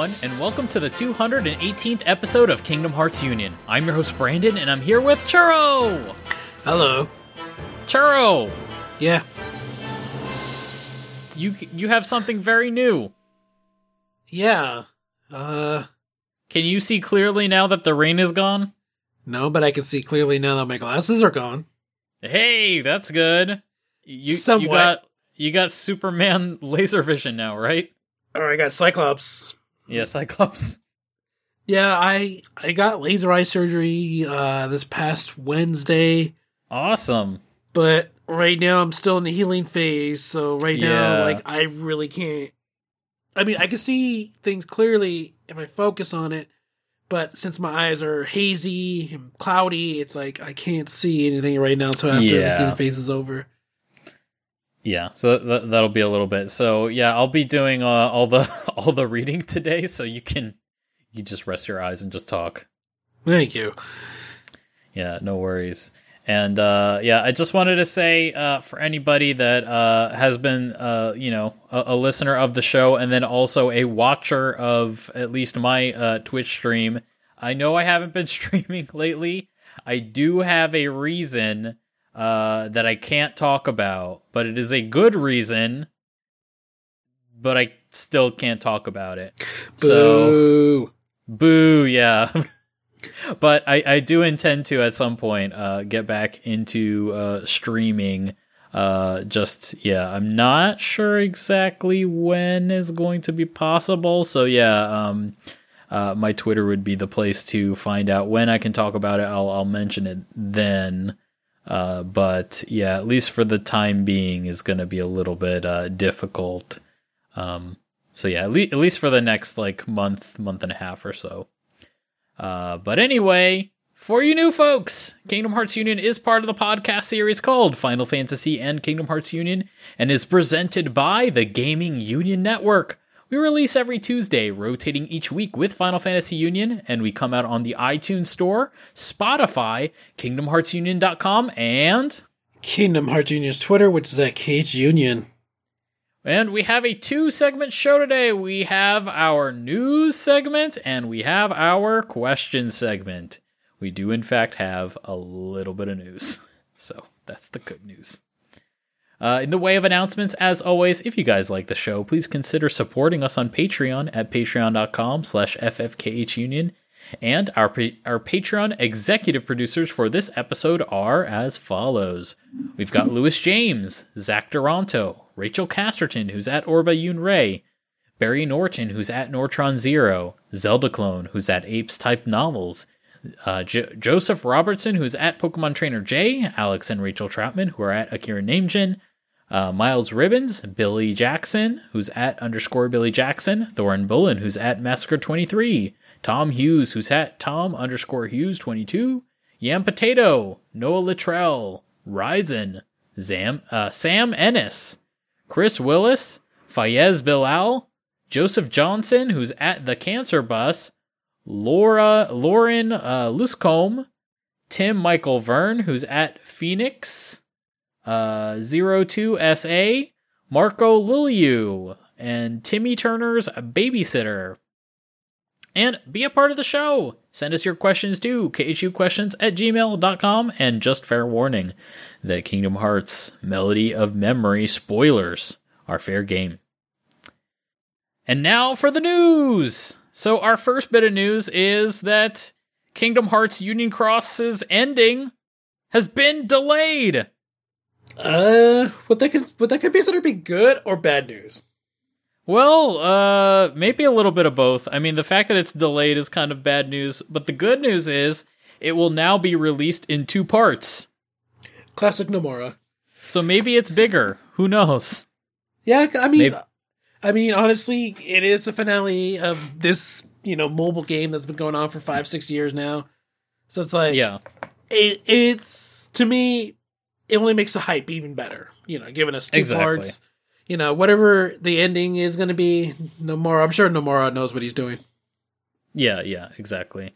Everyone, and welcome to the 218th episode of Kingdom Hearts Union. I'm your host, Brandon, and I'm here with Churro! Hello. Churro! Yeah. You, you have something very new. Yeah. Uh, Can you see clearly now that the rain is gone? no, but I can see clearly now that my glasses are gone. Hey, that's good. You, you got you got Superman laser vision now, right? Or I got Cyclops. Yeah, Cyclops. Yeah, I I got laser eye surgery uh this past Wednesday, Awesome. but right now I'm still in the healing phase, so right Yeah. now like I really can't I mean, I can see things clearly if I focus on it, but since my eyes are hazy and cloudy, it's like I can't see anything right now So after Yeah. the healing phase is over. Yeah, so th- that'll be a little bit. So yeah, I'll be doing uh, all the all the reading today, so you can you just rest your eyes and just talk. Thank you. Yeah, no worries. And uh, yeah, I just wanted to say uh, for anybody that uh, has been, uh, you know, a, a listener of the show and then also a watcher of at least my uh, Twitch stream, I know I haven't been streaming lately. I do have a reason uh, that I can't talk about, but it is a good reason. But I still can't talk about it. So Boo. Boo, yeah. but I, I do intend to at some point uh, get back into uh, streaming. Uh, just yeah, I'm not sure exactly when is going to be possible. So yeah, um, uh, my Twitter would be the place to find out when I can talk about it. I'll I'll mention it then. Uh, but yeah, at least for the time being, is going to be a little bit uh, difficult. Um, so yeah, at, le- at least for the next like month, month and a half or so. Uh, but anyway, for you new folks, Kingdom Hearts Union is part of the podcast series called Final Fantasy and Kingdom Hearts Union and is presented by the Gaming Union Network. We release every Tuesday, rotating each week with Final Fantasy Union, and we come out on the iTunes Store, Spotify, KingdomHeartsUnion.com, and Kingdom Hearts Union's Twitter, which is at KH Union. And we have a two segment show today. We have our news segment and we have our question segment. We do, in fact, have a little bit of news. So that's the good news. Uh, in the way of announcements, as always, if you guys like the show, please consider supporting us on Patreon at patreon.com slash ffkhunion. And our, our Patreon executive producers for this episode are as follows. We've got Lewis James, Zach Duranto, Rachel Casterton, who's at Orba Yun Ray, Barry Norton, who's at Nortron Zero, Zelda Clone, who's at Apes Type Novels, uh, Jo- Joseph Robertson, who's at Pokemon Trainer J, Alex and Rachel Troutman, who are at Akira Namejin, uh, Miles Ribbons, Billy Jackson, who's at underscore Billy Jackson, Thorin Bullen, who's at Massacre23, Tom Hughes, who's at Tom underscore Hughes22, Yam Potato, Noah Littrell, Ryzen, Zam, uh, Sam Ennis, Chris Willis, Fayez Bilal, Joseph Johnson, who's at the Cancer Bus, Laura Lauren uh, Luscombe, Tim Michael Vern, who's at Phoenix, uh, 02SA, Marco Liliu, and Timmy Turner's babysitter. And be a part of the show. Send us your questions to khuquestions at gmail.com. And just fair warning that Kingdom Hearts Melody of Memory spoilers are fair game. And now for the news. So our first bit of news is that Kingdom Hearts Union Cross's ending has been delayed. Uh, would that could would that could be considered be good or bad news? Well, uh, maybe a little bit of both. I mean, the fact that it's delayed is kind of bad news, but the good news is it will now be released in two parts. Classic Nomura. So maybe it's bigger. Who knows? Yeah, I mean, Maybe- I mean, honestly, it is the finale of this you know mobile game that's been going on for five six years now. So it's like, Yeah. it, it's to me, it only makes the hype even better. You know, giving us two Exactly. parts. You know, whatever the ending is going to be, Nomura. I'm sure Nomura knows what he's doing. Yeah, yeah, exactly.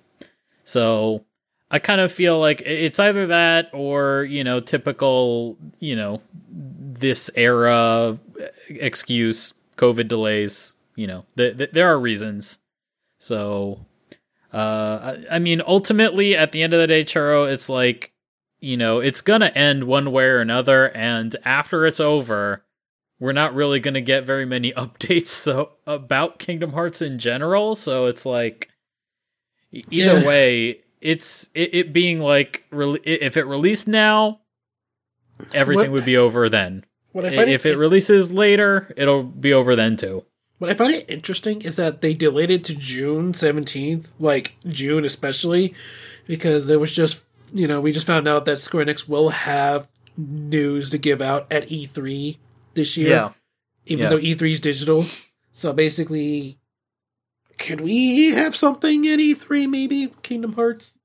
So I kind of feel like it's either that or, you know, typical, you know, this era excuse, COVID delays, you know, th- th- there are reasons. So, uh, I, I mean, ultimately, at the end of the day, Churro, it's like, you know, it's gonna end one way or another, and after it's over, we're not really gonna get very many updates so about Kingdom Hearts in general. So it's like, either Yeah. way, it's it, it being like, re- if it released now, everything What- would be over then. What I find If it releases later, it'll be over then too. What I find it interesting is that they delayed it to June 17th, like June especially, because it was just, you know, we just found out that Square Enix will have news to give out at E3 this year, even Yeah. though E3 is digital. So basically, could we have something at E3 maybe? Kingdom Hearts?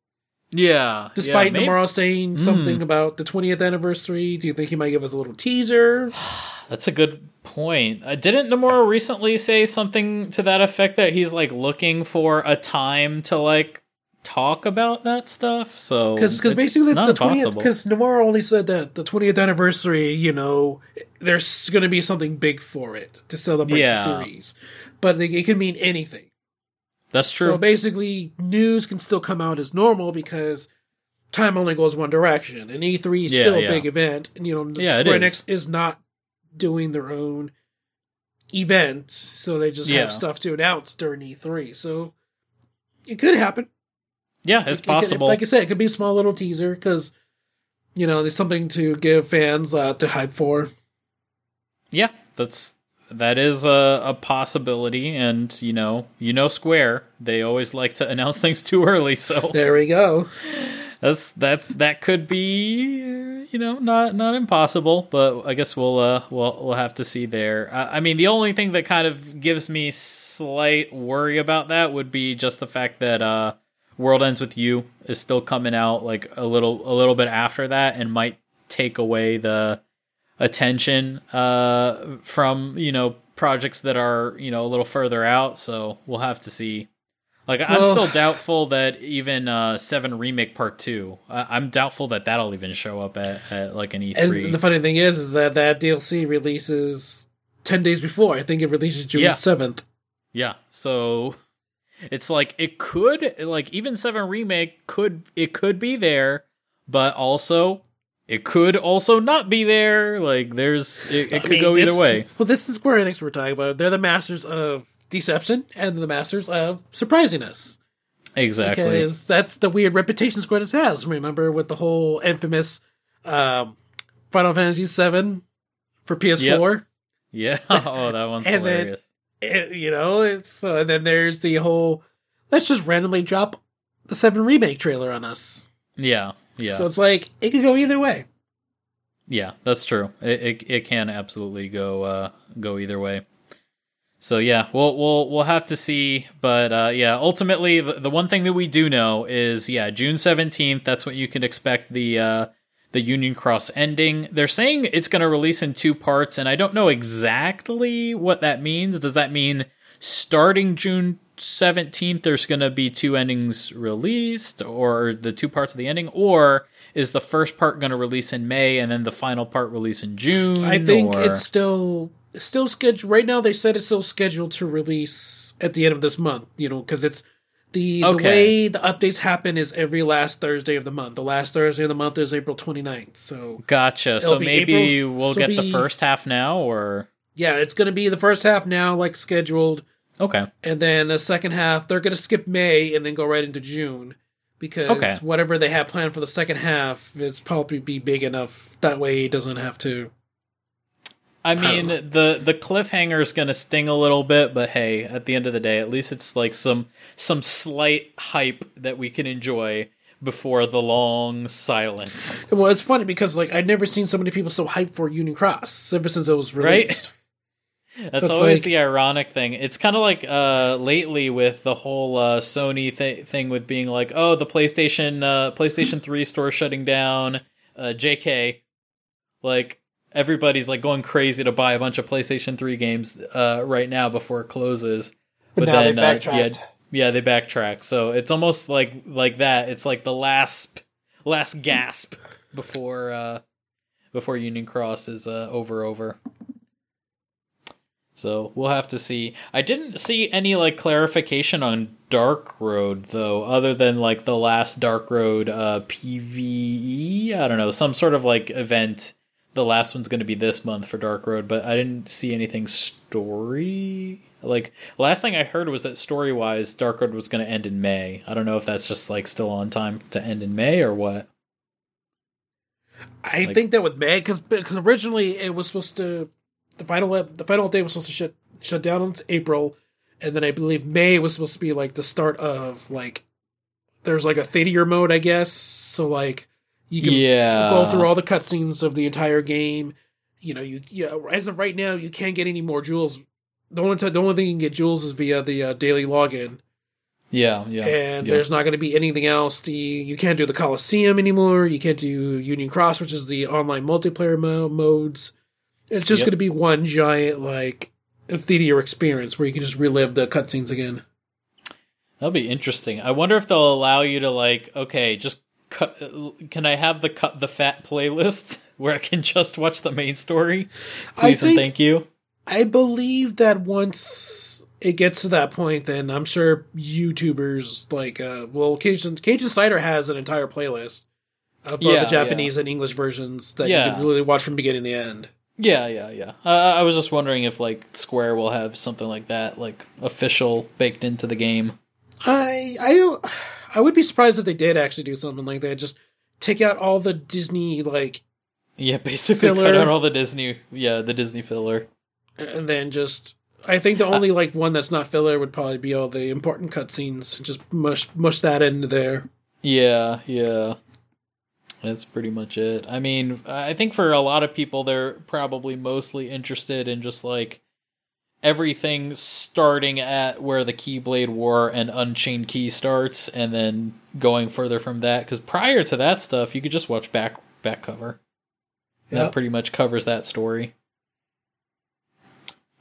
Yeah. Despite yeah, Nomura saying Mm. something about the 20th anniversary, do you think he might give us a little teaser? That's a good point. Uh, didn't Nomura recently say something to that effect that he's like looking for a time to like talk about that stuff? So because basically the twentieth because Nomura only said that the twentieth anniversary, you know, there's going to be something big for it to celebrate Yeah. the series, but it, it can mean anything. That's true. So basically, news can still come out as normal because time only goes one direction, and E three is Yeah, still a yeah. big event, and you know, Yeah, Square is. Enix is not doing their own event, so they just have stuff to announce during E three. So it could happen. Yeah, it's It- it could- possible. like I said, it could be a small little teaser because you know there's something to give fans uh, to hype for. yeah, that's that is a, a possibility, and you know, you know, Square they always like to announce things too early, so There we go. that's that's that could be you know not not impossible but i guess we'll uh we'll we'll have to see there uh, i mean the only thing that kind of gives me slight worry about that would be just the fact that uh world ends with you is still coming out like a little a little bit after that and might take away the attention uh from you know projects that are you know a little further out so we'll have to see like I'm Well- still doubtful that even uh, Seven Remake Part Two. I- I'm doubtful that that'll even show up at, at like an E E3. And the funny thing is, is that that DLC releases ten days before. I think it releases June Yeah. seventh. yeah, so it's like it could like even Seven Remake could it could be there, but also it could also not be there. Like there's it, it could go either way. Well, this is Square Enix we're talking about. They're the masters of deception and the masters of surprising us. Exactly. Because that's the weird reputation Square Enix has. Remember with the whole infamous um, Final Fantasy VII for PS4. Yeah. Oh, that one's hilarious. It- you know, it's uh, and then there's the whole let's just randomly drop the Seven remake trailer on us. yeah. Yeah. So it's like it could go either way. Yeah, that's true. It it, it can absolutely go uh, go either way. So yeah, we'll we'll we'll have to see, but uh, yeah, ultimately the, the one thing that we do know is yeah, June seventeenth. That's what you can expect the uh, the Union Cross ending. They're saying it's going to release in two parts, and I don't know exactly what that means. Does that mean starting June seventeenth, there's going to be two endings released, or the two parts of the ending, or is the first part going to release in May and then the final part release in June? I think or- it's still still scheduled right now. They said it's still scheduled to release at the end of this month. You know, because it's the the way the updates happen is every last Thursday of the month. The last Thursday of the month is April 29th. So gotcha. So maybe April- we'll so get the first half now, or yeah, it's going to be the first half now, like scheduled, okay, and then the second half they're going to skip May and then go right into June because Okay. whatever they have planned for the second half is probably be big enough that way it doesn't have to. I mean, know. the the cliffhanger is gonna sting a little bit, but hey, at the end of the day, at least it's like some some slight hype that we can enjoy before the long silence. Well, it's funny because like I've never seen so many people so hyped for Union Cross ever since it was Right? released. That's It's always like- the ironic thing. It's kind of like uh, lately with the whole uh, Sony th- thing with being like, oh, the PlayStation uh, PlayStation Three store shutting down. Uh, Jk, like everybody's like going crazy to buy a bunch of PlayStation Three games uh, right now before it closes. But, they backtracked. yeah, yeah, they backtrack. So it's almost like like that. It's like the last last gasp before uh, before Union Cross is uh, over over. So we'll have to see. I didn't see any like clarification on Dark Road though, other than like the last Dark Road uh, PVE. I don't know, some sort of like event. The last one's going to be this month for Dark Road, but I didn't see anything story. Like last thing I heard was that story wise, Dark Road was going to end in May. I don't know if that's just like still on time to end in May or what. I Like- think that with May, because because originally it was supposed to the final the final day was supposed to shut shut down in April, and then I believe May was supposed to be like the start of like there's like a theater mode, I guess. So like you can yeah, go through all the cutscenes of the entire game. You know, you yeah. As of right now, you can't get any more jewels. The only time, the only thing you can get jewels is via the uh, daily login, yeah, yeah, and yeah. there's not going to be anything else. The you can't do the Coliseum anymore. You can't do Union Cross, which is the online multiplayer mo- modes. It's just Yep. going to be one giant like theater experience where you can just relive the cutscenes again. That'll be interesting. I wonder if they'll allow you to like, okay, just. Can I have the cut the fat playlist where I can just watch the main story? Please and thank you. I believe that once it gets to that point, then I'm sure YouTubers like, uh, well, Cajun, Cajun Cider has an entire playlist of both Yeah, the Japanese and English versions that Yeah. you can really watch from beginning to end. Yeah, yeah, yeah. Uh, I was just wondering if like Square will have something like that, like official baked into the game. I I I would be surprised if they did actually do something like that. Just take out all the Disney like, Yeah, basically cut out all the Disney. Yeah, the Disney filler. and then just. I think the only like one that's not filler would probably be all the important cutscenes. Just mush mush that into there. Yeah, yeah. That's pretty much it. I mean, I think for a lot of people, they're probably mostly interested in just like everything starting at where the Keyblade War and Unchained Key starts, and then going further from that. Because prior to that stuff, you could just watch back back cover. Yeah. That pretty much covers that story.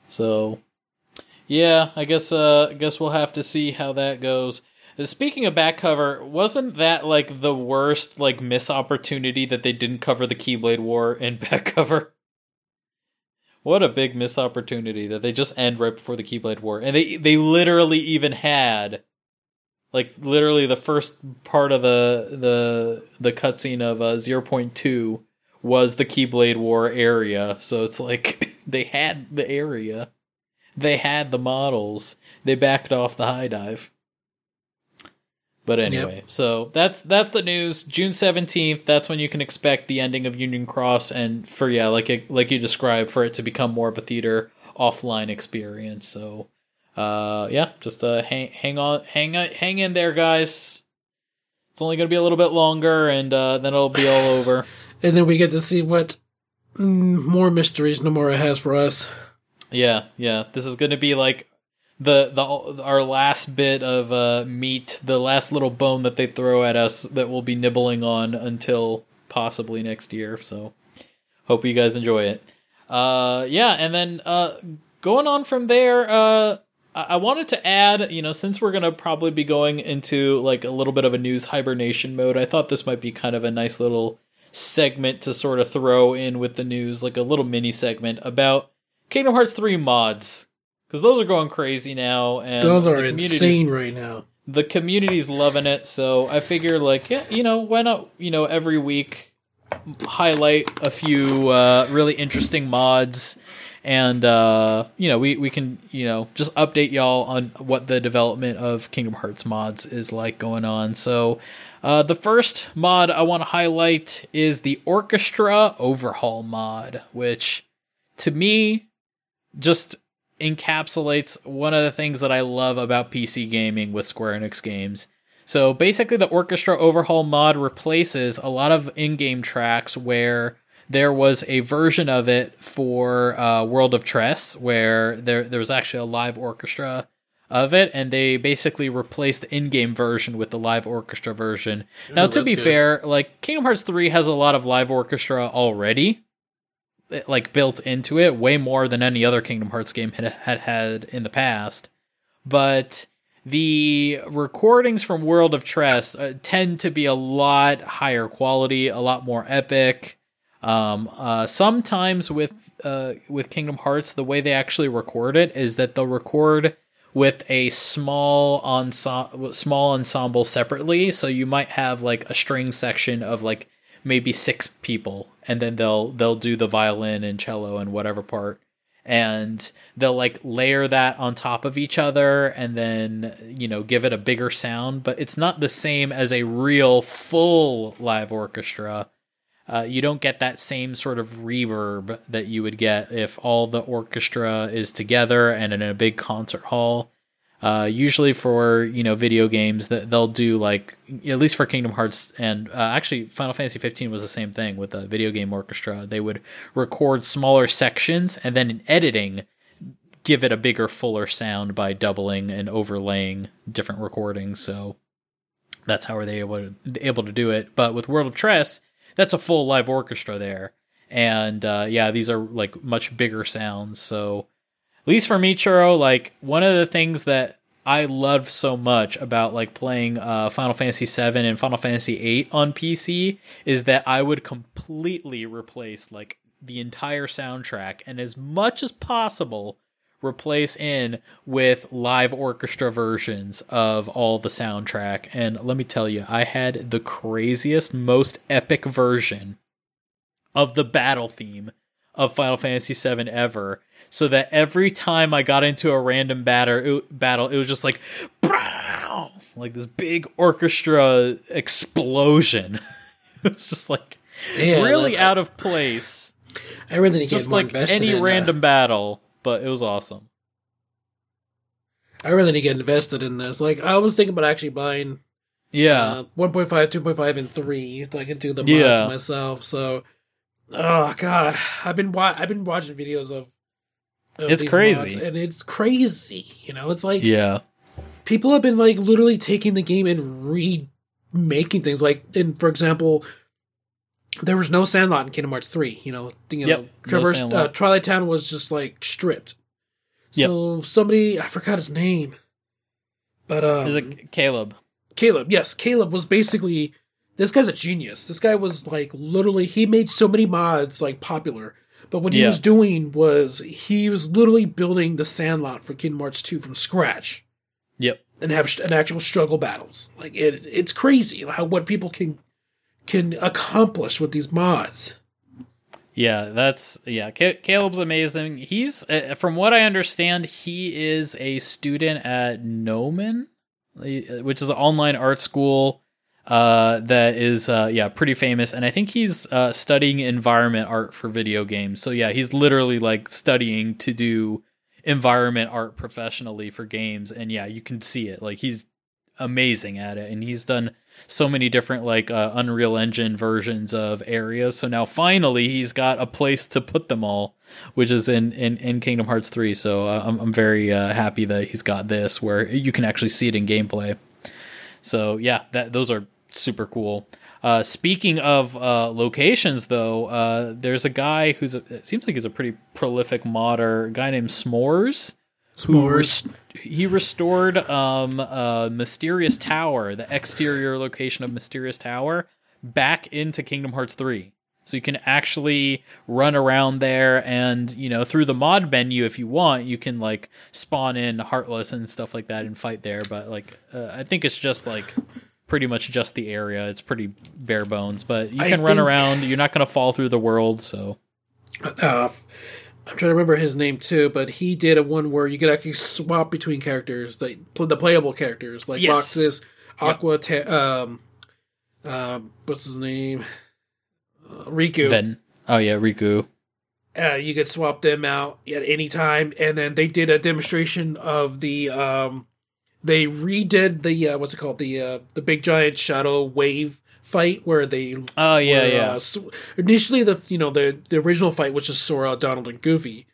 So, yeah, I guess uh, I guess we'll have to see how that goes. Speaking of back cover, wasn't that like the worst like miss opportunity that they didn't cover the Keyblade War in back cover? What a big miss opportunity that they just end right before the Keyblade War, and they they literally even had like literally the first part of the the the cutscene of uh, zero point two was the Keyblade War area, so it's like they had the area, they had the models, they backed off the high dive. But anyway, so that's that's the news. June seventeenth. That's when you can expect the ending of Union Cross, and for yeah, like it, like you described, for it to become more of a theater offline experience. So, uh, yeah, just uh, hang hang on, hang hang in there, guys. It's only gonna be a little bit longer, and uh, then it'll be all over. And then we get to see what mm, more mysteries Nomura has for us. Yeah, yeah. This is going to be like the the our last bit of uh, meat, the last little bone that they throw at us that we'll be nibbling on until possibly next year. So, hope you guys enjoy it. Uh, yeah, and then uh, going on from there, uh, I wanted to add, you know, since we're gonna probably be going into like a little bit of a news hibernation mode, I thought this might be kind of a nice little segment to sort of throw in with the news, like a little mini segment about Kingdom Hearts 3 mods. Because those are going crazy now, and Those are insane right now. The community's loving it, so I figure, like, yeah, you know, why not, you know, every week highlight a few uh, really interesting mods, and uh, you know, we we can, you know, just update y'all on what the development of Kingdom Hearts mods is like going on. So, uh, the first mod I want to highlight is the Orchestra Overhaul mod, which to me just encapsulates one of the things that I love about PC gaming with Square Enix games. So basically, the Orchestra Overhaul mod replaces a lot of in game tracks where there was a version of it for uh, World of Tres where there, there was actually a live orchestra of it, and they basically replaced the in game version with the live orchestra version. now, to be good. fair, like Kingdom Hearts 3 has a lot of live orchestra already like built into it way more than any other Kingdom Hearts game had had, had in the past. But the recordings from World of Tres uh, tend to be a lot higher quality, a lot more epic. Um, uh, sometimes with uh, with Kingdom Hearts, the way they actually record it is that they'll record with a small ensemble, small ensemble separately. So you might have like a string section of like maybe six people, and then they'll they'll do the violin and cello and whatever part, and they'll like layer that on top of each other, and then you know give it a bigger sound. But it's not the same as a real full live orchestra. Uh, you don't get that same sort of reverb that you would get if all the orchestra is together and in a big concert hall. Uh, usually for you know video games that they'll do like at least for Kingdom Hearts and uh, actually Final Fantasy 15 was the same thing with a video game orchestra. They would record smaller sections and then in editing give it a bigger, fuller sound by doubling and overlaying different recordings. So that's how are they able to, able to do it. But with World of Tres, that's a full live orchestra there, and uh, yeah, these are like much bigger sounds. So least for me, Churro, like one of the things that I love so much about like playing uh, Final Fantasy VII and Final Fantasy VIII on PC is that I would completely replace like the entire soundtrack and as much as possible replace in with live orchestra versions of all the soundtrack. And let me tell you, I had the craziest, most epic version of the battle theme of Final Fantasy VII ever. So that every time I got into a random batter, battle, it was just like, like this big orchestra explosion. it was just like yeah, really out of place. I really need just like any in, random uh, battle but it was awesome. I really need to get invested in this. Like, I was thinking about actually buying, yeah, uh, 1.5, 2.5, and three, so I can do the mods yeah. myself. So, oh god, I've been wa- I've been watching videos of. of it's crazy, mods, and it's crazy. You know, it's like yeah, people have been like literally taking the game and remaking things. Like, in for example, there was no Sandlot in Kingdom Hearts three. You know, you yep, know, Traverse no uh, Twilight Town was just like stripped. So yep. somebody I forgot his name, but um, is it Caleb? Caleb, yes, Caleb was basically this guy's a genius. This guy was like literally he made so many mods like popular. But what he yeah. was doing was he was literally building the Sandlot for Kingdom Hearts 2 from scratch. Yep. And have an actual struggle battles. Like it, it's crazy how what people can can accomplish with these mods. Yeah, that's yeah. Caleb's amazing. He's uh, from what I understand, he is a student at Gnomon, which is an online art school uh, that is uh, yeah pretty famous. And I think he's uh, studying environment art for video games. So yeah, he's literally like studying to do environment art professionally for games. And yeah, you can see it. Like he's amazing at it, and he's done so many different like uh, Unreal Engine versions of areas. So now finally he's got a place to put them all, which is in in, in Kingdom Hearts three. So uh, I'm I'm very happy that he's got this where you can actually see it in gameplay. So yeah, that those are super cool. Uh, speaking of uh, locations, though, uh, there's a guy who's a, it seems like he's a pretty prolific modder, a guy named S'mores, who rest- he restored um uh Mysterious Tower, the exterior location of Mysterious Tower, back into Kingdom Hearts 3. So you can actually run around there and, you know, through the mod menu if you want, you can like spawn in Heartless and stuff like that and fight there, but like uh, I think it's just like pretty much just the area. It's pretty bare bones, but you can I run around. You're not going to fall through the world, so uh, I'm trying to remember his name too, but he did a one where you could actually swap between characters, like the playable characters, like yes. Roxas, Aqua, yep. ta- um, uh, what's his name, uh, Riku. Ven. Oh yeah, Riku. Uh, you could swap them out at any time, and then they did a demonstration of the. Um, they redid the uh, what's it called the uh, the big giant shadow wave fight where they oh yeah were, yeah uh, initially the you know the the original fight was just Sora, Donald, and Goofy.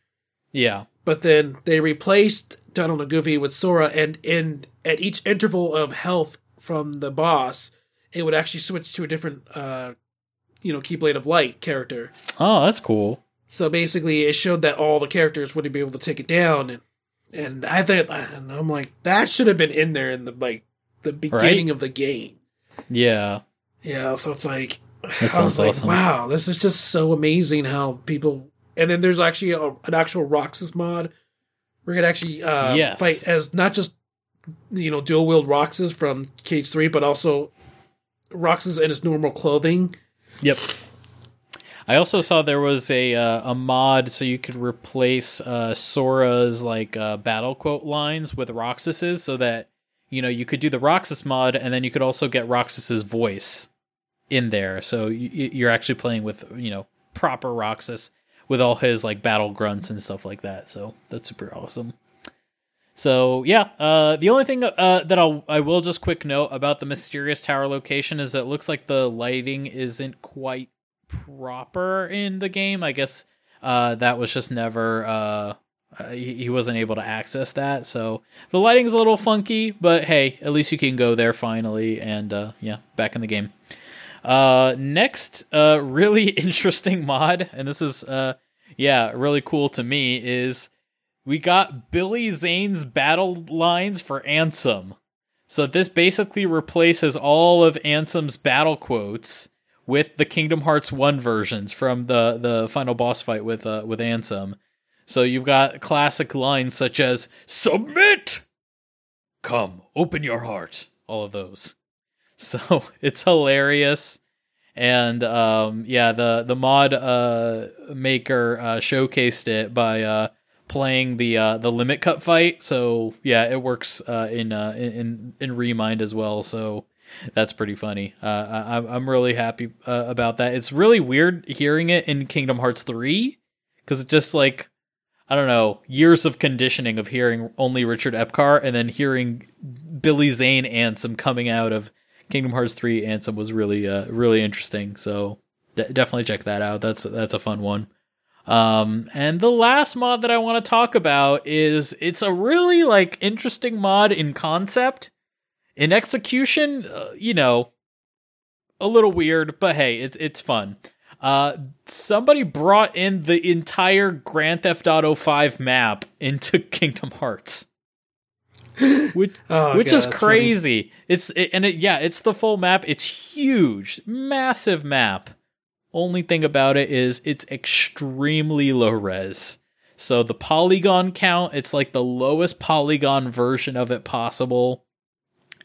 Yeah, but then they replaced Donald and Goofy with Sora, and in at each interval of health from the boss, it would actually switch to a different uh you know Keyblade of Light character. Oh, that's cool. So basically, it showed that all the characters would be able to take it down, and and I thought, and I'm like, that should have been in there in the like the beginning right? of the game. Yeah. Yeah, so it's like, That sounds like, awesome. Wow, this is just so amazing how people. And then there's actually a, an actual Roxas mod. We're gonna actually uh, Yes. fight as not just you know dual wield Roxas from KH Three, but also Roxas in his normal clothing. Yep. I also saw there was a uh, a mod so you could replace uh, Sora's like uh, battle quote lines with Roxas's, so that you know you could do the Roxas mod, and then you could also get Roxas's voice in there. So you, you're actually playing with you know proper Roxas with all his like battle grunts and stuff like that. So that's super awesome. So yeah, uh, the only thing uh, that I'll I will just quick note about the mysterious tower location is that it looks like the lighting isn't quite proper in the game. I guess uh, that was just never uh, uh, he, he wasn't able to access that. So the lighting's a little funky, but hey, at least you can go there finally, and uh, yeah, back in the game. Uh, next, uh, really interesting mod, and this is uh, yeah, really cool to me is we got Billy Zane's battle lines for Ansem. So this basically replaces all of Ansem's battle quotes with the Kingdom Hearts 1 versions from the the final boss fight with uh, with Ansem. So you've got classic lines such as submit! Come open your heart. All of those. So it's hilarious. And um yeah the the mod uh maker uh showcased it by uh playing the uh the limit cut fight. So yeah it works uh in uh in in Re Mind as well. So that's pretty funny. Uh I, I'm- really happy uh, about that. It's really weird hearing it in kingdom hearts 3 because it's just like i don't know years of conditioning of hearing only richard epcar and then hearing billy zane ansem coming out of kingdom hearts 3 ansem was really uh really interesting. So de- definitely check that out. That's that's a fun one. Um, and the last mod that I want to talk about is it's a really like interesting mod in concept. In execution, uh, you know, a little weird, but hey, it's it's fun. Uh, somebody brought in the entire Grand Theft Auto 5 map into Kingdom Hearts. Which, Oh, which God, is crazy. It's it, and it yeah, it's the full map. It's huge, massive map. Only thing about it is it's extremely low res. So the polygon count, it's like the lowest polygon version of it possible.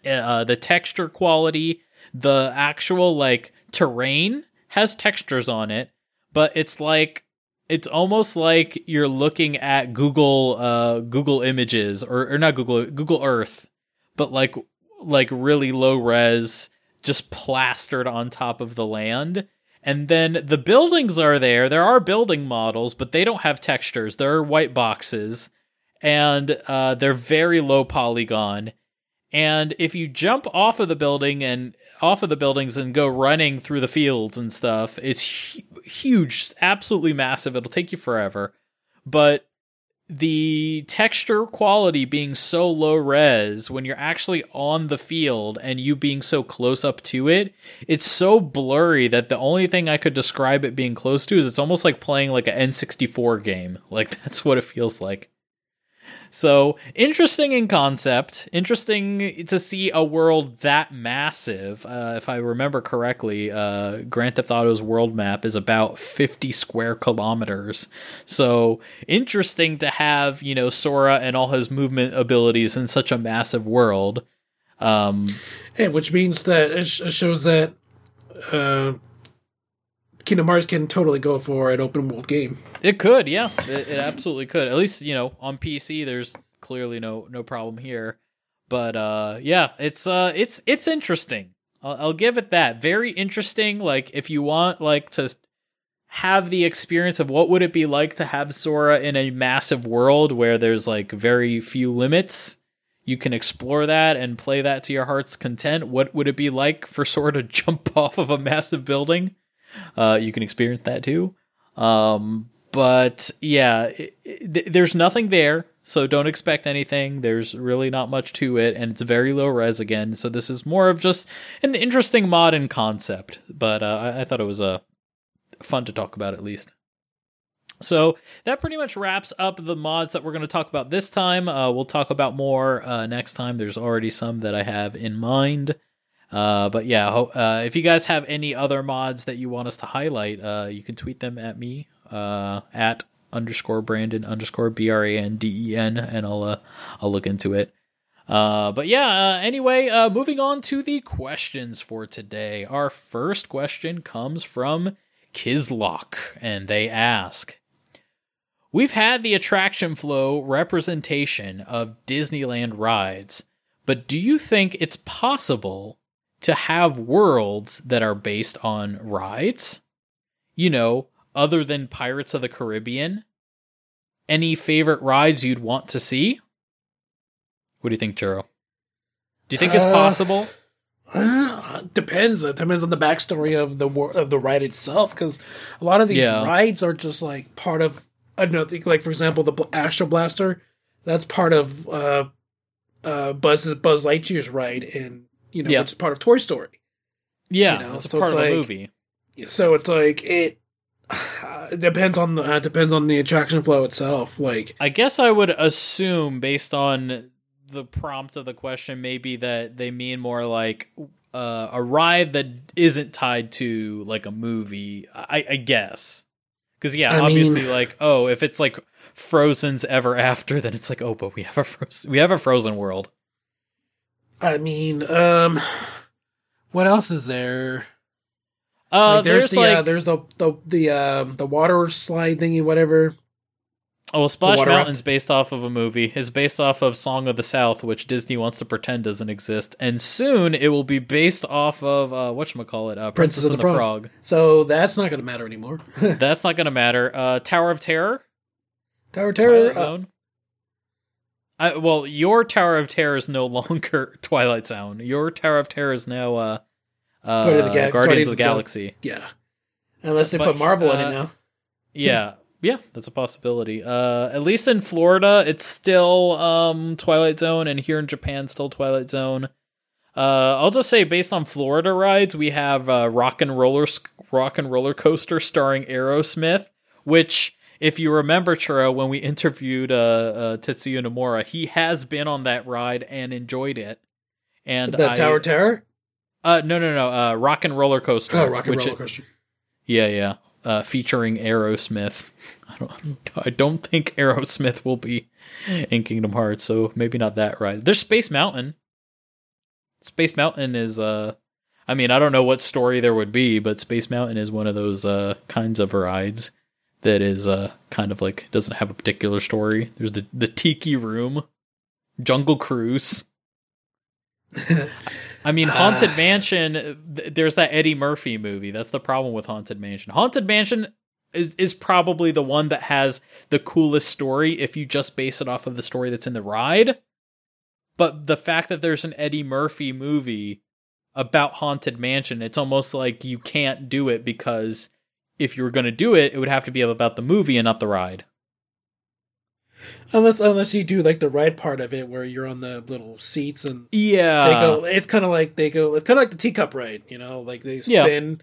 Uh, the texture quality, the actual like terrain has textures on it, but it's like it's almost like you're looking at Google uh Google Images or or not Google Google Earth, but like like really low res just plastered on top of the land. And then the buildings are there. There are building models, but they don't have textures. They're white boxes and uh, they're very low polygon. And if you jump off of the building and off of the buildings and go running through the fields and stuff, it's hu- huge, absolutely massive. It'll take you forever. But the texture quality being so low res when you're actually on the field and you being so close up to it, it's so blurry that the only thing I could describe it being close to is it's almost like playing like an N64 game. Like that's what it feels like. So interesting in concept, interesting to see a world that massive. Uh, if I remember correctly, uh, Grand Theft Auto's world map is about 50 square kilometers. So interesting to have, you know, Sora and all his movement abilities in such a massive world. Um, Yeah, which means that it sh- shows that uh, Kingdom Hearts can totally go for an open world game. It could, yeah, it, it absolutely could. At least you know on PC, there's clearly no no problem here. But uh, yeah, it's uh, it's it's interesting. I'll, I'll give it that. Very interesting. Like if you want like to have the experience of what would it be like to have Sora in a massive world where there's like very few limits. You can explore that and play that to your heart's content. What would it be like for Sora to jump off of a massive building? Uh, you can experience that too. Um, but yeah, it, it, there's nothing there, so don't expect anything. There's really not much to it, and it's very low res again. So this is more of just an interesting mod and concept. But uh, I, I thought it was uh, fun to talk about at least. So that pretty much wraps up the mods that we're going to talk about this time. Uh, we'll talk about more uh, next time. There's already some that I have in mind. Uh, but yeah, ho- uh, if you guys have any other mods that you want us to highlight, uh, you can tweet them at me uh, at underscore Brandon underscore B R A N D E N, and I'll uh, I'll look into it. Uh, but yeah, anyway, moving on to the questions for today. Our first question comes from Kislock, and they ask We've had the attraction flow representation of Disneyland rides, but do you think it's possible to have worlds that are based on rides? You know, other than Pirates of the Caribbean? Any favorite rides you'd want to see? What do you think, Churro? Do you think it's Uh, possible? Uh, depends. It depends on the backstory of the war- of the ride itself, because a lot of these Yeah. rides are just like part of. I don't think, Like for example, the Astro Blaster. That's part of uh, uh, Buzz Buzz Lightyear's ride, and you know, Yeah. which is part of Toy Story. Yeah, you know, it's a so part it's of like- a movie. So it's like it. It depends on the uh, depends on the attraction flow itself. Like I guess I would assume, based on the prompt of the question, maybe that they mean more like uh, a ride that isn't tied to like a movie. I, I guess because yeah, I obviously, mean- like oh, if it's like Frozen's Ever After, then it's like oh, but we have a frozen, we have a Frozen world. I mean, um, what else is there? Uh, like there's there's, the like uh, there's the the the um the water slide thingy whatever. oh, well, Splash Mountain's based off of a movie. It's based off of Song of the South, which Disney wants to pretend doesn't exist, and soon it will be based off of uh, what call it, uh, Princess, and the, Frog. So that's not going to matter anymore. That's not going to matter. Uh, Tower of Terror, Tower of Terror. Uh, Zone. I, well, your Tower of Terror is no longer Twilight Zone. Your Tower of Terror is now uh, uh, Guardians of the Ga- Guardians, of the Galaxy. yeah, unless they But, put Marvel in uh, it now. Yeah, yeah, that's a possibility. Uh, at least in Florida, it's still um, Twilight Zone, and here in Japan, still Twilight Zone. Uh, I'll just say, based on Florida rides, we have uh, Rock and Roller Rock and Roller Coaster starring Aerosmith, which, if you remember, Churro, when we interviewed uh, uh, Tetsuya Nomura, he has been on that ride and enjoyed it. And The I, Tower Terror. uh, no, no, no, uh, Rock and Roller Coaster. Oh, Rock and which Roller it- Coaster. yeah, yeah. Uh, featuring Aerosmith. I don't. I don't think Aerosmith will be in Kingdom Hearts, so maybe not that ride. There's Space Mountain. Space Mountain is. Uh, I mean, I don't know what story there would be, but Space Mountain is one of those uh kinds of rides that is uh kind of like doesn't have a particular story. There's the the Tiki Room, Jungle Cruise. I mean, Haunted Ah. Mansion. th- There's that Eddie Murphy movie. That's the problem with Haunted Mansion. Haunted Mansion is is probably the one that has the coolest story if you just base it off of the story that's in the ride. But the fact that there's an Eddie Murphy movie about Haunted Mansion, it's almost like you can't do it because if you were going to do it, it would have to be about the movie and not the ride. Unless unless you do like the ride part of it where you're on the little seats and Yeah. they go. It's kind of like they go. It's kind of like the teacup ride. You know, like they Yeah. spin.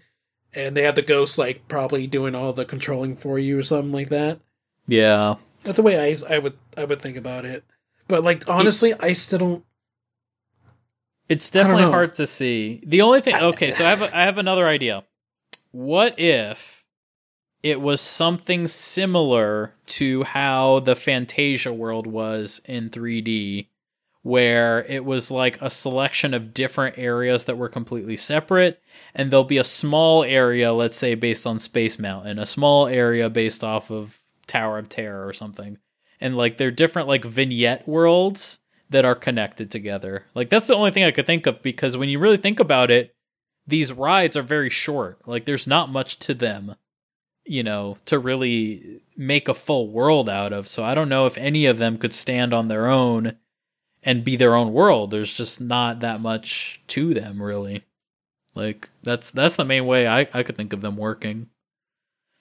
And they have the ghost like probably doing all the controlling for you or something like that. yeah. That's the way I, I would I would think about it. But like honestly, I still don't. It's definitely hard to see. The only thing, okay, so I have a, I have another idea. What if it was something similar to how the Fantasia world was in 3D, where it was like a selection of different areas that were completely separate, and there'll be a small area, let's say based on Space Mountain, a small area based off of Tower of Terror or something, and like they're different like vignette worlds that are connected together. Like that's the only thing I could think of because when you really think about it, these rides are very short. Like there's not much to them, you know, to really make a full world out of. So I don't know if any of them could stand on their own and be their own world. There's just not that much to them really. Like that's that's the main way I, I could think of them working.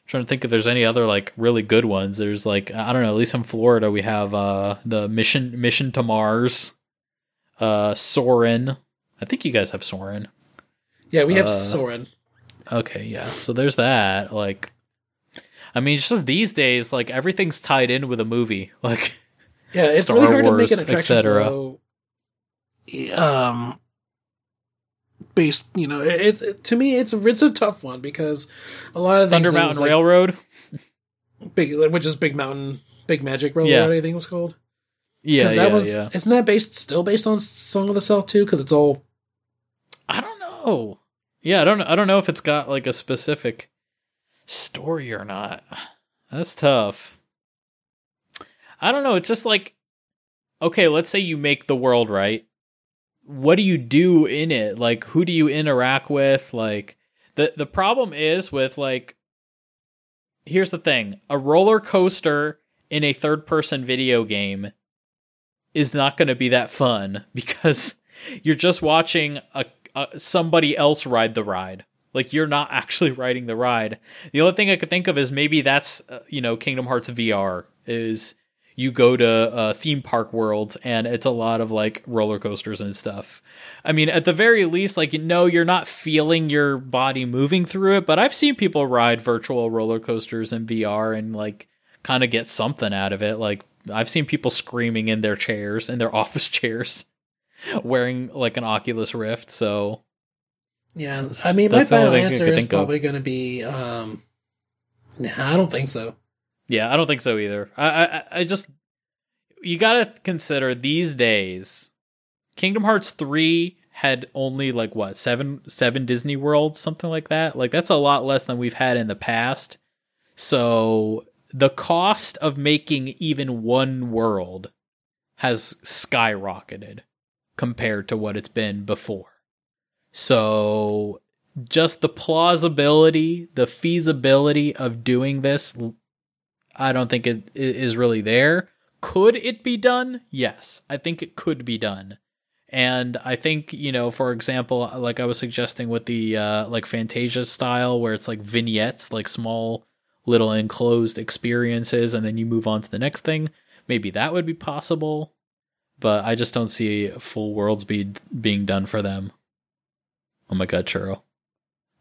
trying to think if there's any other like really good ones. There's like I don't know, at least in Florida we have uh the mission mission to Mars, uh Soarin'. I think you guys have Soarin'. Yeah, we have Uh, Soarin'. Okay, yeah. So there's that. Like I mean, it's just these days, like everything's tied in with a movie. Like Yeah, it's Star really hard to make Wars, an attraction etc.. Um, based. You know, it, it to me it's a, it's a tough one because a lot of Thunder Mountain like, Railroad. big, which is Big Mountain, Big Magic Railroad. Yeah. I think it was called. Yeah, yeah, that was, yeah. Isn't that based still based on Song of the South too? Because it's all I don't know. Yeah, I don't. I don't know if it's got like a specific story or not. That's tough. I don't know. It's just like, okay, let's say you make the world right. What do you do in it? Like, who do you interact with? Like, the the problem is with like. Here's the thing: a roller coaster in a third person video game is not going to be that fun because you're just watching a, a somebody else ride the ride. Like you're not actually riding the ride. The only thing I could think of is maybe that's uh, you know Kingdom Hearts VR is you go to uh, theme park worlds and it's a lot of like roller coasters and stuff. I mean, at the very least, like no, you're not feeling your body moving through it. But I've seen people ride virtual roller coasters in VR and like kind of get something out of it. Like I've seen people screaming in their chairs, in their office chairs, wearing like an Oculus Rift. So yeah. I mean, my that's final only thing I answer is probably going to be. um Nah, I don't think so. yeah, I don't think so either. I I, I just you got to consider these days. Kingdom Hearts three had only like what seven seven Disney worlds, something like that. Like that's a lot less than we've had in the past. So the cost of making even one world has skyrocketed compared to what it's been before. So just the plausibility, the feasibility of doing this, I don't think it is really there. Could it be done? Yes, I think it could be done. And I think, you know, for example, like I was suggesting with the uh like Fantasia style where it's like vignettes, like small little enclosed experiences and then you move on to the next thing, maybe that would be possible. But I just don't see full worlds be being done for them. Oh my god, churro.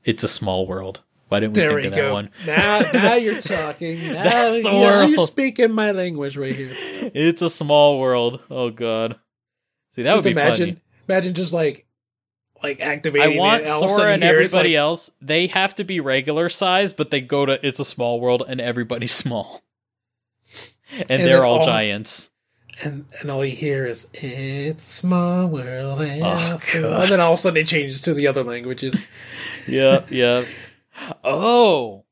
It's a small world. Why didn't we There think we of that go. one? Now, now you're talking. Now That's the you're, world. You're speaking my language right here. It's a small world. Oh god. See, that just would be imagine, funny. imagine just like, like activating. I want it, all Sora and everybody like, else. They have to be regular size, but they go to it's a small world and everybody's small. And, And they're all all- giants. And and all you hear is "It's a small world." Oh. God. And then all of a sudden it changes to the other languages. Yeah, yeah. Oh.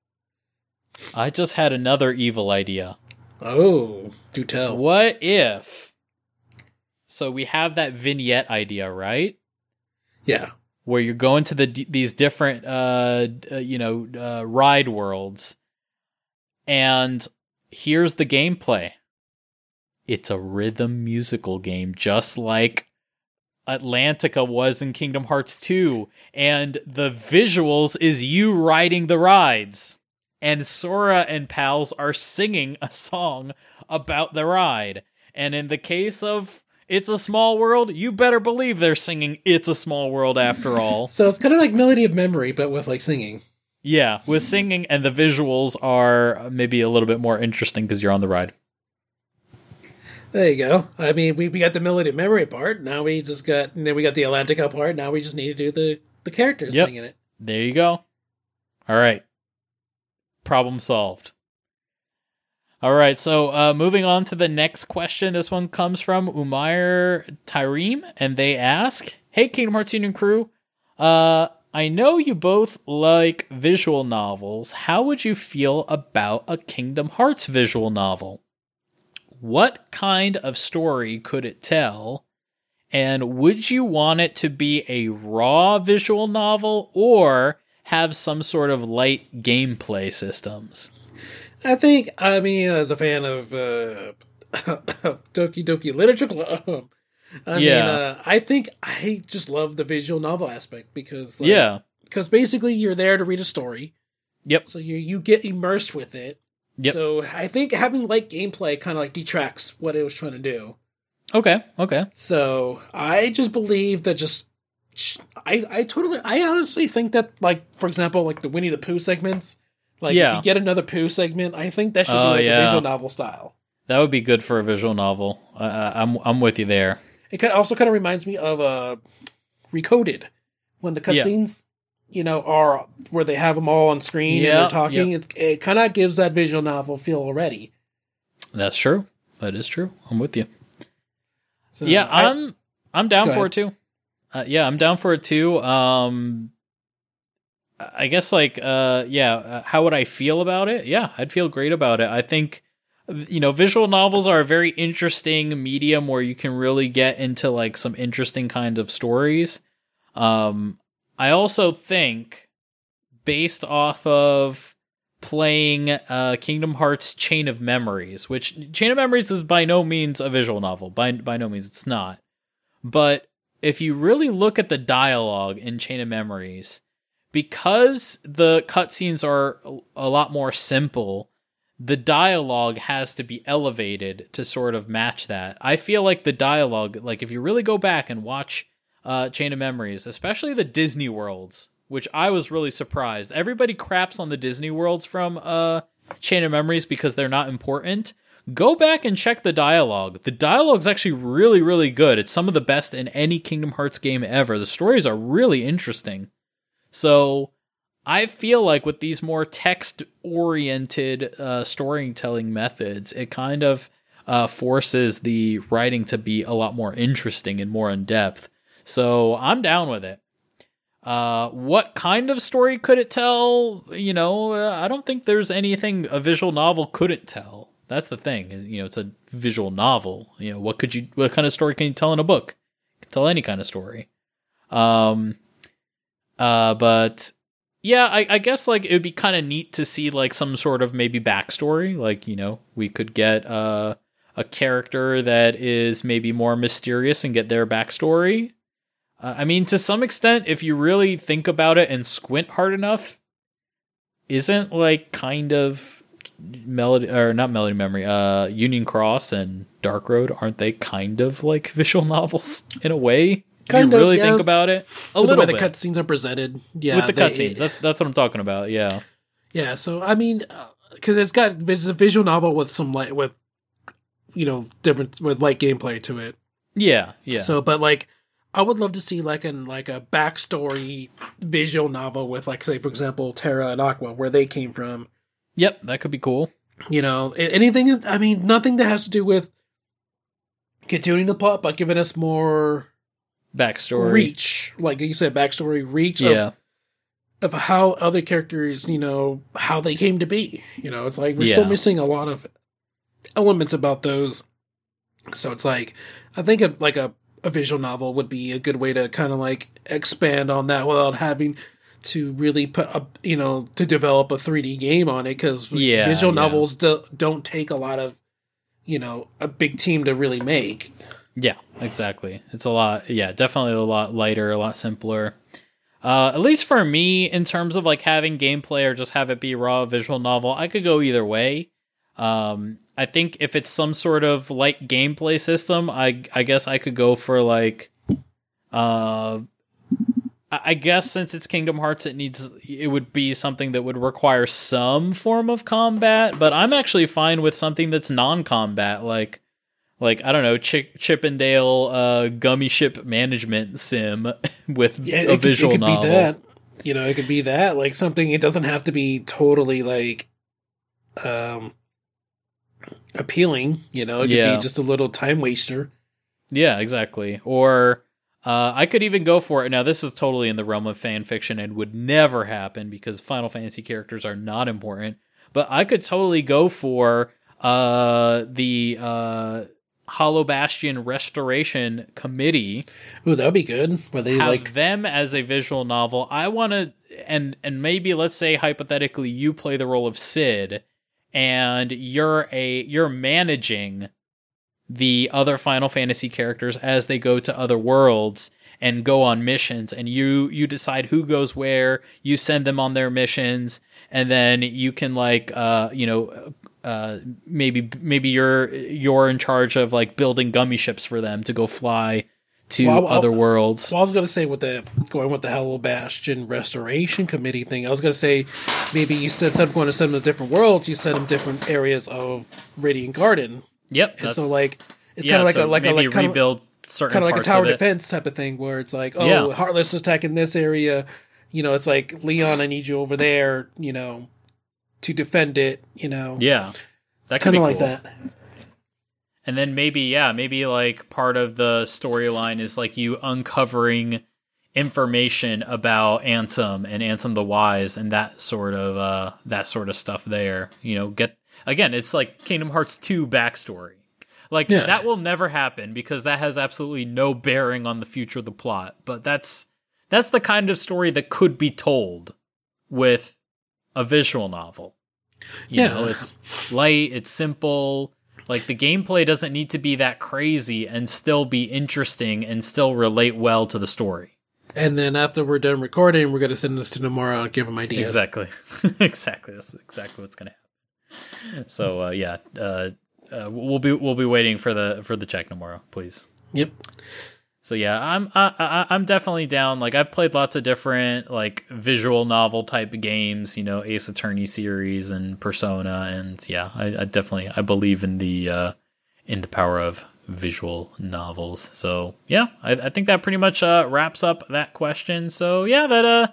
I just had another evil idea. Oh, do tell. What if So we have that vignette idea, right? Yeah. where you're going to the d- these different uh, uh you know uh, ride worlds and here's the gameplay it's a rhythm musical game just like Atlantica was in Kingdom Hearts 2 and the visuals is you riding the rides and Sora and pals are singing a song about the ride and in the case of it's a small world. You better believe they're singing "It's a Small World" after all. So it's kind of like Melody of Memory, but with like singing. yeah, with singing, and the visuals are maybe a little bit more interesting because you're on the ride. There you go. I mean, we, we got the Melody of Memory part. Now we just got, and then we got the Atlantica part. Now we just need to do the the characters Yep. singing it. There you go. All right, problem solved. All right, so uh, moving on to the next question. This one comes from Umair Tyreem, and they ask, "Hey, Kingdom Hearts Union crew, uh, I know you both like visual novels. How would you feel about a Kingdom Hearts visual novel? What kind of story could it tell? And would you want it to be a raw visual novel or have some sort of light gameplay systems?" I think, I mean, as a fan of uh, Doki Doki Literature Club, I mean, uh, I think I just love the visual novel aspect because, like, yeah. because basically you're there to read a story, Yep. so you you get immersed with it. Yep. So I think having light gameplay kind of like detracts what it was trying to do. Okay. Okay. So I just believe that just I I totally I honestly think that like for example like the Winnie the Pooh segments like Yeah. if you get another Pooh segment I think that should Oh, be like yeah. a visual novel style. That would be good for a visual novel. Uh, I'm I'm with you there. It kind of also kind of reminds me of uh Recoded when the cutscenes, you know, are where they have them all on screen and Yeah, they're talking. It, it kind of gives that visual novel feel already. That's true. That is true. I'm with you. So yeah, I- I'm I'm down for it too. Uh, yeah, I'm down for it too. Um, I guess like uh, yeah, uh, how would I feel about it? Yeah, I'd feel great about it. I think you know, visual novels are a very interesting medium where you can really get into like some interesting kind of stories. Um, I also think based off of playing uh, Kingdom Hearts Chain of Memories, which Chain of Memories is by no means a visual novel. By by no means it's not. But if you really look at the dialogue in Chain of Memories, because the cutscenes are a lot more simple, the dialogue has to be elevated to sort of match that. I feel like the dialogue, like if you really go back and watch uh, Chain of Memories, especially the Disney worlds, which I was really surprised. Everybody craps on the Disney worlds from uh, Chain of Memories because they're not important. Go back and check the dialogue. The dialogue's actually really, really good. It's some of the best in any Kingdom Hearts game ever. The stories are really interesting. So I feel like with these more text oriented uh, storytelling methods, it kind of uh, forces the writing to be a lot more interesting and more in depth. So I'm down with it. Uh, what kind of story could it tell? You know, I don't think there's anything a visual novel couldn't tell. That's the thing. You know, it's a visual novel. You know, what could you, what kind of story can you tell in a book? Can tell any kind of story. Um, uh, but yeah, I, I guess like it would be kind of neat to see like some sort of maybe backstory. Like you know, we could get uh, a character that is maybe more mysterious and get their backstory. Uh, I mean, to some extent, if you really think about it and squint hard enough, isn't like kind of melody or not melody memory uh union cross and dark road aren't they kind of like visual novels in a way if Kind you of, really yeah. think about it a with the little way bit the cutscenes are presented. Yeah, with the cutscenes that's that's what i'm talking about yeah Yeah, so I mean, because it's got it's a visual novel with some light with, you know, different with light gameplay to it. yeah yeah So, but like, I would love to see like an like a backstory visual novel with like, say, for example, Terra and Aqua, where they came from. yep that could be cool You know, anything. I mean, nothing that has to do with continuing the plot, but giving us more backstory reach, like you said, backstory reach. yeah Of, of how other characters, you know, how they came to be. You know, it's like we're Yeah. still missing a lot of elements about those. So it's like I think a, like a a visual novel would be a good way to kind of like expand on that without having to really put up, you know to develop a 3D game on it because Yeah, visual yeah. novels do, don't take a lot of you know a big team to really make. Yeah, exactly. It's a lot. Yeah, definitely a lot lighter, a lot simpler. Uh, at least for me, in terms of like having gameplay or just have it be raw visual novel, I could go either way. Um, I think if it's some sort of light gameplay system, I I guess I could go for like, uh, I guess since it's Kingdom Hearts, it needs it would be something that would require some form of combat. But I'm actually fine with something that's non-combat, like like I don't know, Chip, Chippendale uh, gummy ship management sim with Yeah, a visual could, it could novel. be that. You know, it could be that like something. It doesn't have to be totally like um appealing. You know, it could Yeah. be just a little time waster. Yeah, exactly. Or uh, I could even go for it. Now, this is totally in the realm of fan fiction and would never happen because Final Fantasy characters are not important. But I could totally go for uh, the uh, Hollow Bastion Restoration Committee. Ooh, that'd be good. Where they have like them as a visual novel. I want to, and and maybe let's say hypothetically, you play the role of Cid, and you're a you're managing the other Final Fantasy characters as they go to other worlds and go on missions, and you you decide who goes where. You send them on their missions, and then you can like uh you know. Uh, maybe maybe you're you're in charge of like building gummy ships for them to go fly to Well, other worlds. Well, I was gonna say with the going with the Hollow Bastion Restoration Committee thing. I was gonna say maybe you instead of going to send them to different worlds, you send them different areas of Radiant Garden. Yep. And so like it's yeah, kind of like to a like a maybe like kind of, rebuild certain kind of like a tower defense type of thing, where it's like, oh, Yeah. Heartless is attacking this area. You know, it's like Leon, I need you over there. You know, to defend it. You know, Yeah, that could kind be of like cool. that. And then maybe, yeah, maybe like part of the storyline is like you uncovering information about Ansem and Ansem the Wise and that sort of uh that sort of stuff there. You know, get again, it's like Kingdom Hearts 2 backstory. Like Yeah. that will never happen because that has absolutely no bearing on the future of the plot. But that's that's the kind of story that could be told with a visual novel. You Yeah. know, it's light, it's simple. Like the gameplay doesn't need to be that crazy and still be interesting and still relate well to the story. And then after we're done recording, we're gonna send this to Nomura and give him ideas. Exactly. exactly. That's exactly what's going to happen. So uh, yeah, uh, uh, we'll be we'll be waiting for the for the check tomorrow, please. Yep. So yeah, I'm I, I, I'm definitely down. Like I've played lots of different like visual novel type games, you know, Ace Attorney series and Persona, and yeah, I, I definitely I believe in the uh, in the power of visual novels. So yeah, I, I think that pretty much uh, wraps up that question. So yeah, that uh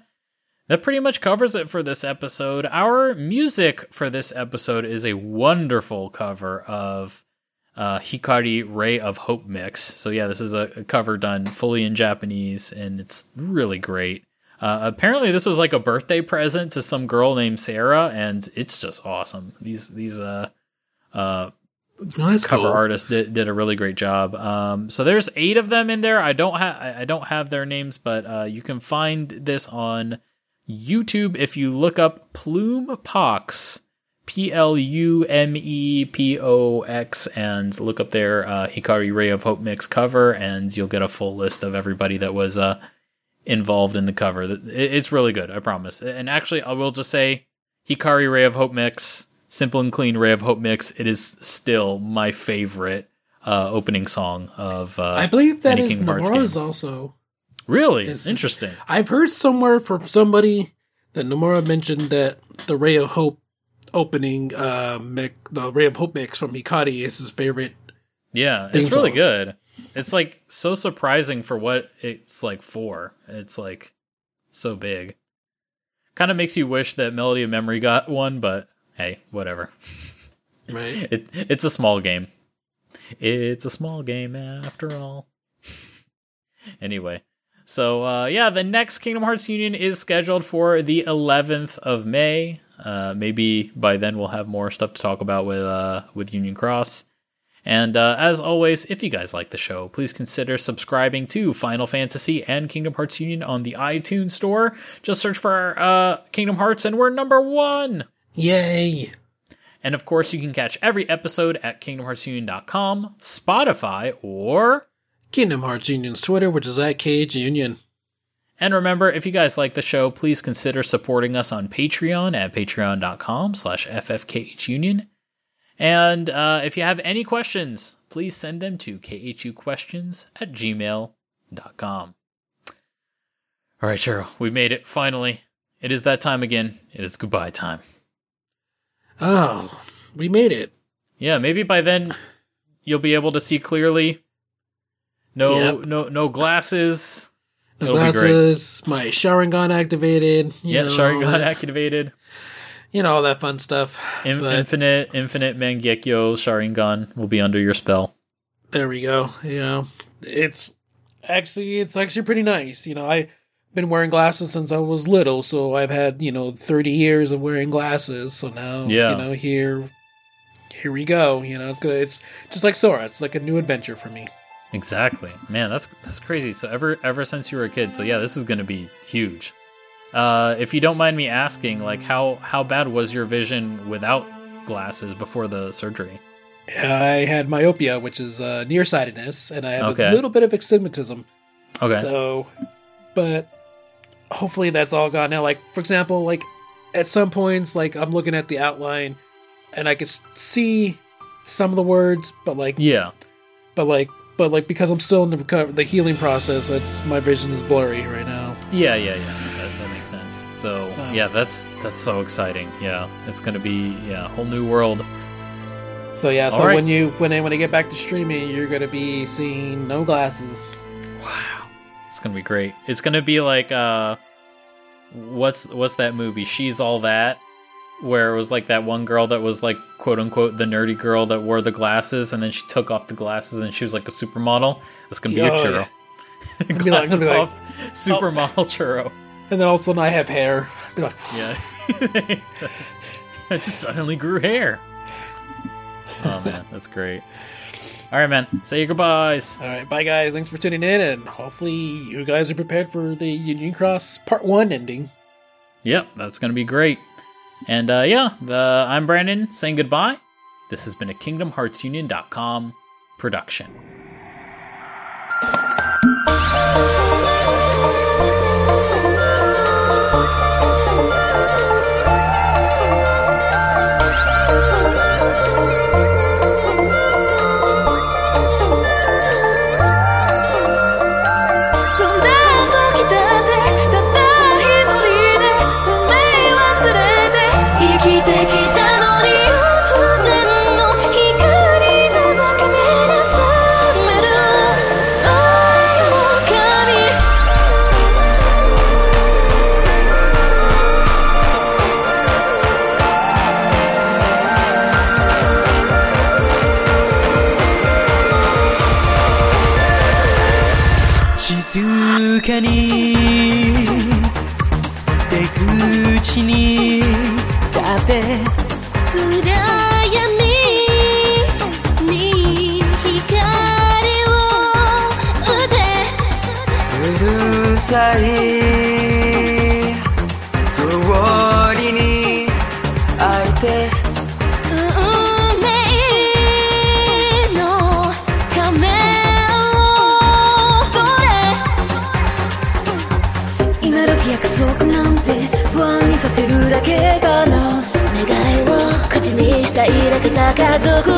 that pretty much covers it for this episode. Our music for this episode is a wonderful cover of uh, Hikari Ray of Hope mix. So yeah, this is a, a cover done fully in Japanese, and it's really great. Uh, apparently, this was like a birthday present to some girl named Sarah, and it's just awesome. These these uh uh Well, cover cool. artist did, did a really great job. Um, so there's eight of them in there. I don't have I don't have their names, but uh, you can find this on YouTube if you look up Plume Pox, P L U M E P O X, and look up their uh, Hikari Ray of Hope mix cover, and you'll get a full list of everybody that was uh, involved in the cover. It's really good, I promise. And actually, I will just say Hikari Ray of Hope mix, simple and clean Ray of Hope mix. It is still my favorite uh, opening song of. Uh, I believe that any is Kingdom Hearts also. really It's- interesting. I've heard somewhere from somebody that Nomura mentioned that the Ray of Hope opening, uh, the Ray of Hope mix from Hikari is his favorite. Yeah, it's really song. good. It's like so surprising for what it's like for. It's like so big. Kind of makes you wish that Melody of Memory got one, but hey, whatever. Right. It it's a small game. It's a small game after all. anyway, so uh, yeah, the next Kingdom Hearts Union is scheduled for the 11th of May. Uh, maybe by then we'll have more stuff to talk about with uh, with Union Cross. And uh, as always, if you guys like the show, please consider subscribing to Final Fantasy and Kingdom Hearts Union on the iTunes Store. Just search for uh, Kingdom Hearts, and we're number one. Yay. And of course, you can catch every episode at KingdomHeartsUnion.com, Spotify, or. Kingdom Hearts Union's Twitter, which is at KH Union. And remember, if you guys like the show, please consider supporting us on Patreon at patreon.com slash ffkhunion. And uh, if you have any questions, please send them to khuquestions at gmail.com. All right, Cheryl, we made it finally. It is that time again. It is goodbye time. Oh, we made it. Yeah, maybe by then you'll be able to see clearly. No, Yep. no, no glasses. No It'll glasses, my Sharingan activated. Yeah, know, Sharingan activated. You know, all that fun stuff. In- infinite, infinite Mangekyo Sharingan will be under your spell. there we go. You know, it's actually it's actually pretty nice. You know, I've been wearing glasses since I was little, so I've had you know thirty years of wearing glasses. So now, Yeah. you know, here, here we go. You know, it's good. It's just like Sora. It's like a new adventure for me. Exactly, man. That's that's crazy. So ever ever since you were a kid, so yeah, this is gonna be huge. Uh, if you don't mind me asking, like how how bad was your vision without glasses before the surgery? I had myopia, which is uh, nearsightedness, and I have Okay. a little bit of astigmatism. Okay. So, but hopefully that's all gone now. Like for example, like at some points, like I'm looking at the outline, and I can see some of the words, but like, yeah. but like, but like because I'm still in the recover- the healing process, it's my vision is blurry right now. Yeah, yeah, yeah. That, that makes sense. So, So- yeah, that's that's so exciting. Yeah, it's gonna be yeah a whole new world. So yeah, so right. when you when I when I get back to streaming, you're gonna be seeing no glasses. Wow. It's gonna be great. It's gonna be like uh what's what's that movie? She's all that where it was like that one girl that was like quote unquote the nerdy girl that wore the glasses and then she took off the glasses and she was like a supermodel. It's gonna be a Oh, churro. be like- glasses like- oh. off, supermodel churro. And then all of a sudden I have hair. Be like, Yeah. I just suddenly grew hair. Oh man, that's great. All right, man. Say your goodbyes. all right, bye guys. Thanks for tuning in, and hopefully you guys are prepared for the Union Cross Part One ending. Yep, that's gonna be great. And uh, yeah, the, I'm Brandon saying goodbye. This has been a KingdomHeartsUnion.com production.「静かに出口に立て。暗闇に光を打て。うるさい口にしたいだけさ家族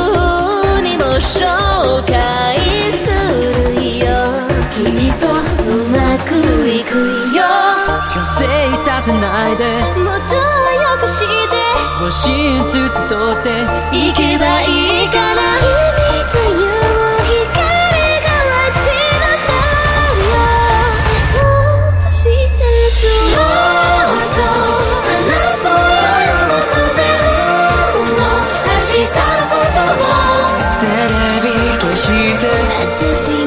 にも紹介するよ。きっとうまくいくよ。強制させないで。もっとよくして。真実とって。行けばいいかな see.